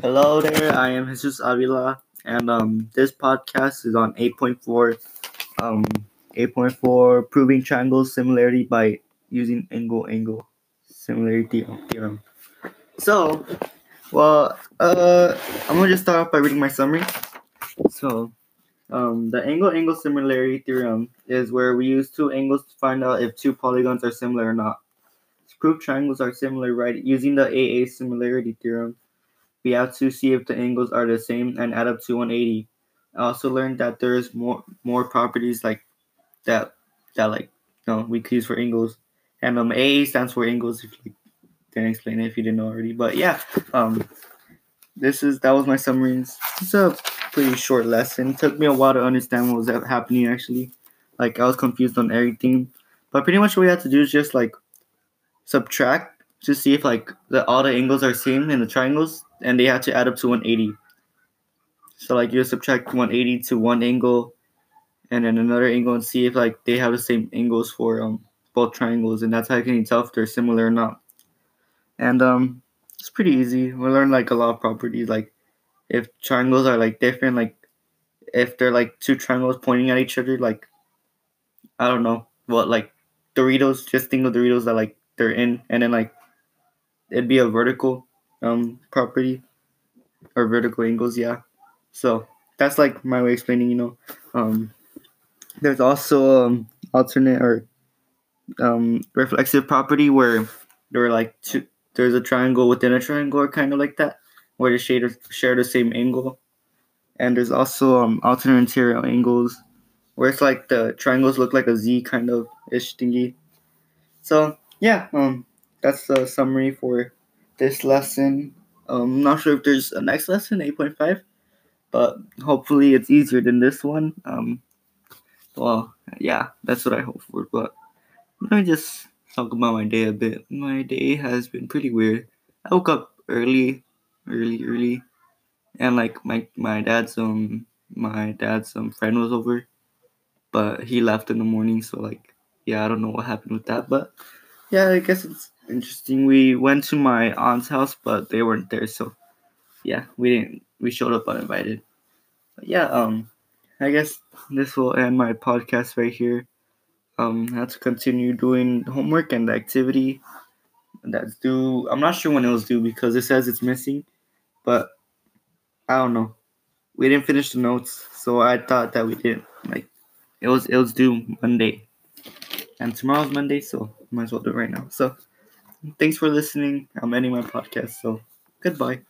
Hello there, I am Jesus Avila, and um, this podcast is on 8.4, um, 8.4 proving triangles similarity by using angle-angle similarity theorem. So, well, uh, I'm gonna just start off by reading my summary. So, um, the angle-angle similarity theorem is where we use two angles to find out if two polygons are similar or not. To prove triangles are similar, right, using the AA similarity theorem we have to see if the angles are the same and add up to 180. I also learned that there's more more properties like that that like you know we could use for angles. And um stands for angles if you didn't explain it if you didn't know already. But yeah, um this is that was my summary. It's a pretty short lesson. It took me a while to understand what was happening actually. Like I was confused on everything. But pretty much what we had to do is just like subtract to see if like the all the angles are same in the triangles and they had to add up to 180. So like you subtract 180 to one angle and then another angle and see if like they have the same angles for um both triangles and that's how you can tell if they're similar or not. And um it's pretty easy. We learn like a lot of properties like if triangles are like different, like if they're like two triangles pointing at each other, like I don't know what like Doritos, just think of Doritos that like they're in and then like it'd be a vertical um property or vertical angles, yeah. So that's like my way of explaining, you know. Um there's also um alternate or um reflexive property where there are like two there's a triangle within a triangle or kind of like that where the shaders share the same angle and there's also um alternate interior angles where it's like the triangles look like a z kind of ish thingy so yeah um that's the summary for this lesson. Um, I'm not sure if there's a next lesson, 8.5, but hopefully it's easier than this one. Um, well, yeah, that's what I hope for. But let me just talk about my day a bit. My day has been pretty weird. I woke up early, early, early, and like my my dad's um my dad's um friend was over, but he left in the morning. So like, yeah, I don't know what happened with that, but yeah, I guess it's interesting. We went to my aunt's house, but they weren't there, so yeah, we didn't. We showed up uninvited. But yeah, um, I guess this will end my podcast right here. Um, I have to continue doing homework and the activity that's due. I'm not sure when it was due because it says it's missing, but I don't know. We didn't finish the notes, so I thought that we didn't like. It was it was due Monday, and tomorrow's Monday, so might as well do it right now. So. Thanks for listening. I'm ending my podcast, so goodbye.